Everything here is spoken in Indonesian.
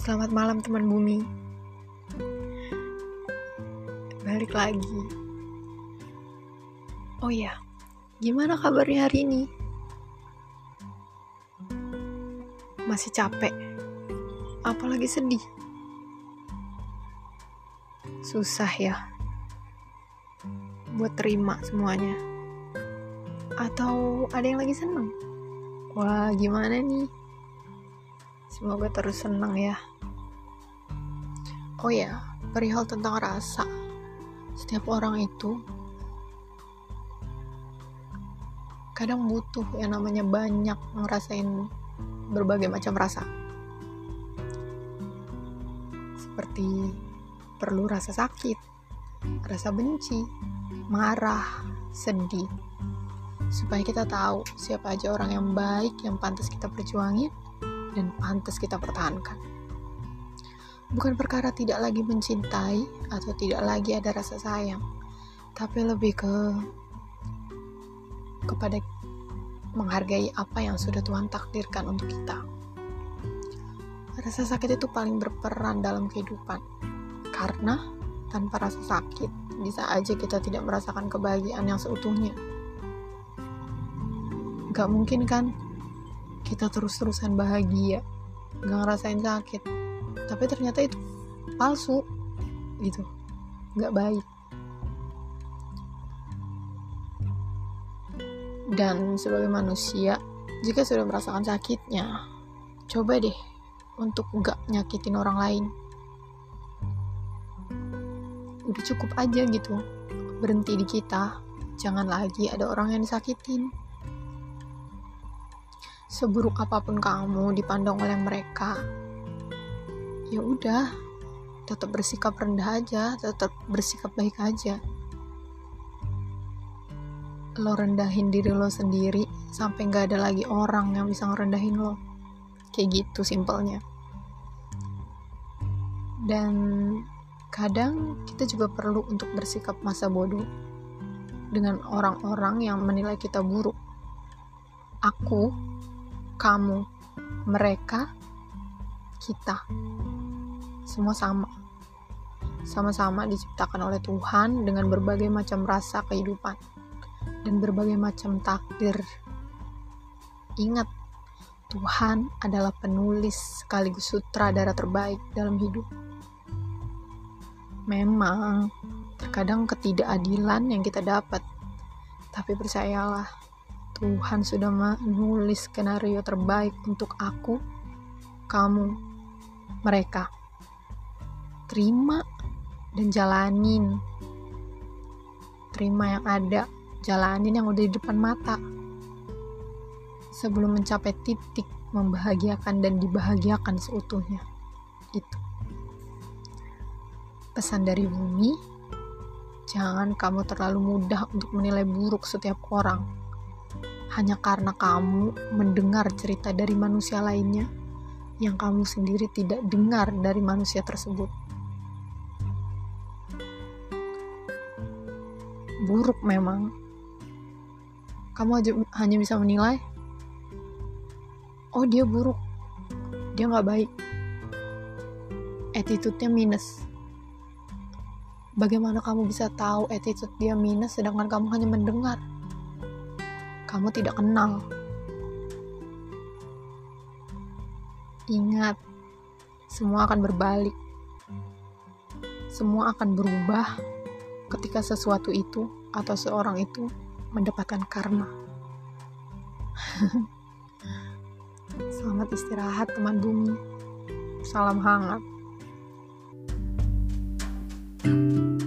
Selamat malam teman bumi. Balik lagi. Oh ya, gimana kabarnya hari ini? Masih capek? Apalagi sedih? Susah ya buat terima semuanya. Atau ada yang lagi seneng? Wah, gimana nih? Semoga terus senang ya. Oh ya, perihal tentang rasa. Setiap orang itu kadang butuh yang namanya banyak ngerasain berbagai macam rasa. Seperti perlu rasa sakit, rasa benci, marah, sedih. Supaya kita tahu siapa aja orang yang baik yang pantas kita perjuangin dan pantas kita pertahankan. Bukan perkara tidak lagi mencintai atau tidak lagi ada rasa sayang, tapi lebih ke kepada menghargai apa yang sudah Tuhan takdirkan untuk kita. Rasa sakit itu paling berperan dalam kehidupan, karena tanpa rasa sakit bisa aja kita tidak merasakan kebahagiaan yang seutuhnya. Gak mungkin kan kita terus-terusan bahagia gak ngerasain sakit. Tapi ternyata itu palsu gitu. Gak baik. Dan sebagai manusia jika sudah merasakan sakitnya coba deh untuk gak nyakitin orang lain. Udah cukup aja gitu berhenti di kita. Jangan lagi ada orang yang disakitin seburuk apa pun kamu dipandang oleh mereka ya udah tetap bersikap rendah aja tetap bersikap baik aja. Lo rendahin diri lo sendiri sampai nggak ada lagi orang yang bisa ngerendahin lo. Kayak gitu simpelnya. Dan kadang kita juga perlu untuk bersikap masa bodoh dengan orang-orang yang menilai kita buruk. Aku kamu, mereka, kita. Semua sama. Sama-sama diciptakan oleh Tuhan dengan berbagai macam rasa kehidupan dan berbagai macam takdir. Ingat, Tuhan adalah penulis sekaligus sutradara terbaik dalam hidup. Memang, terkadang ketidakadilan yang kita dapat, tapi percayalah, Tuhan sudah menulis skenario terbaik untuk aku, kamu, mereka. Terima dan jalanin. Terima yang ada, jalanin yang udah di depan mata. Sebelum mencapai titik membahagiakan dan dibahagiakan seutuhnya. Itu. Pesan dari bumi, jangan kamu terlalu mudah untuk menilai buruk setiap orang hanya karena kamu mendengar cerita dari manusia lainnya yang kamu sendiri tidak dengar dari manusia tersebut. Buruk memang. Kamu aja, hanya bisa menilai, oh dia buruk, dia nggak baik, attitude-nya minus. Bagaimana kamu bisa tahu attitude dia minus sedangkan kamu hanya mendengar? Kamu tidak kenal. Ingat, semua akan berbalik. Semua akan berubah ketika sesuatu itu atau seorang itu mendapatkan karma. Selamat istirahat teman bumi. Salam hangat. thank you